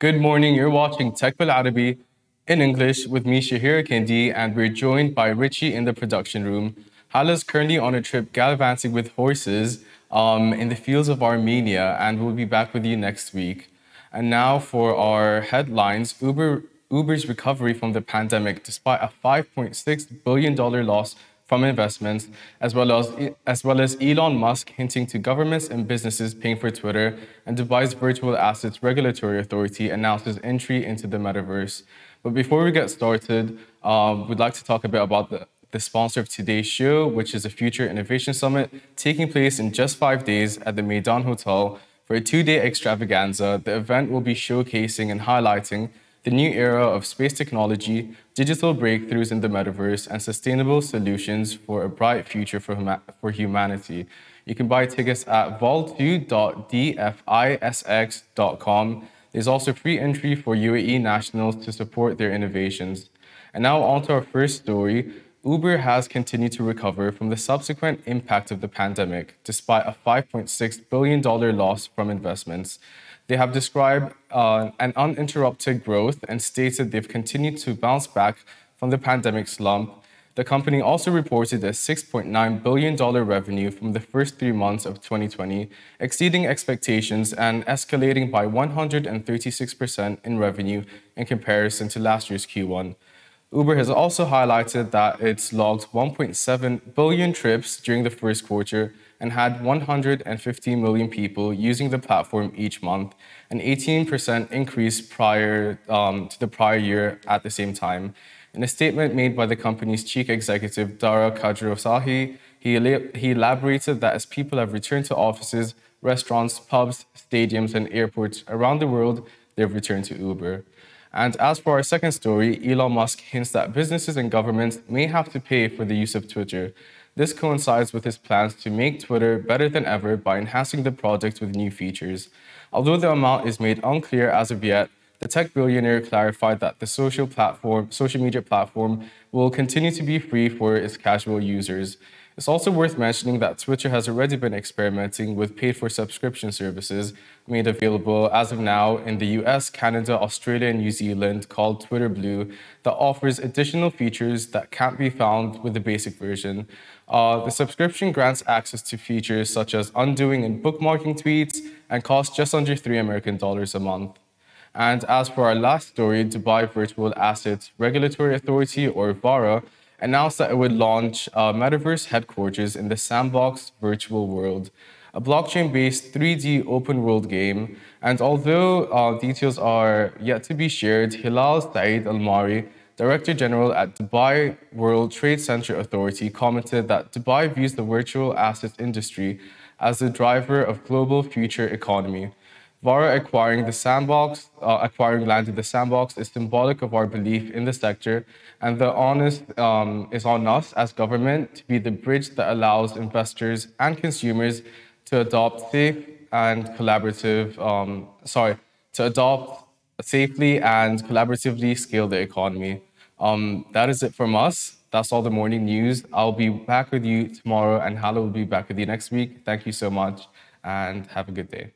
Good morning. You're watching Tech Arabi in English with me, Shahira Kendi, and we're joined by Richie in the production room. Hala is currently on a trip gallivanting with horses um, in the fields of Armenia, and we'll be back with you next week. And now for our headlines Uber, Uber's recovery from the pandemic, despite a $5.6 billion loss from investments, as well as, as well as Elon Musk hinting to governments and businesses paying for Twitter, and Dubai's Virtual Assets Regulatory Authority announces entry into the metaverse. But before we get started, um, we'd like to talk a bit about the, the sponsor of today's show, which is a Future Innovation Summit taking place in just five days at the Meydan Hotel. For a two day extravaganza, the event will be showcasing and highlighting the new era of space technology, digital breakthroughs in the metaverse, and sustainable solutions for a bright future for, for humanity. You can buy tickets at vol2.dfisx.com. There's also free entry for UAE nationals to support their innovations. And now, on to our first story. Uber has continued to recover from the subsequent impact of the pandemic, despite a $5.6 billion loss from investments. They have described uh, an uninterrupted growth and stated they've continued to bounce back from the pandemic slump. The company also reported a $6.9 billion revenue from the first three months of 2020, exceeding expectations and escalating by 136% in revenue in comparison to last year's Q1. Uber has also highlighted that it's logged 1.7 billion trips during the first quarter and had 150 million people using the platform each month, an 18% increase prior um, to the prior year at the same time. In a statement made by the company's chief executive, Dara Khosrowshahi, he, he elaborated that as people have returned to offices, restaurants, pubs, stadiums, and airports around the world, they've returned to Uber. And as for our second story, Elon Musk hints that businesses and governments may have to pay for the use of Twitter. This coincides with his plans to make Twitter better than ever by enhancing the project with new features. Although the amount is made unclear as of yet, the tech billionaire clarified that the social platform, social media platform will continue to be free for its casual users. It's also worth mentioning that Twitter has already been experimenting with paid for subscription services made available as of now in the US, Canada, Australia, and New Zealand called Twitter Blue that offers additional features that can't be found with the basic version. Uh, the subscription grants access to features such as undoing and bookmarking tweets and costs just under 3 American dollars a month. And as for our last story, Dubai Virtual Assets Regulatory Authority, or VARA, announced that it would launch a metaverse headquarters in the Sandbox virtual world, a blockchain based 3D open world game. And although uh, details are yet to be shared, Hilal Saeed Al Mari, Director General at Dubai World Trade Center Authority, commented that Dubai views the virtual assets industry as the driver of global future economy. Vara acquiring the sandbox, uh, acquiring land in the sandbox is symbolic of our belief in the sector, and the onus um, is on us as government to be the bridge that allows investors and consumers to adopt safe and collaborative, um, sorry, to adopt safely and collaboratively scale the economy. Um, that is it from us. That's all the morning news. I'll be back with you tomorrow, and Hala will be back with you next week. Thank you so much, and have a good day.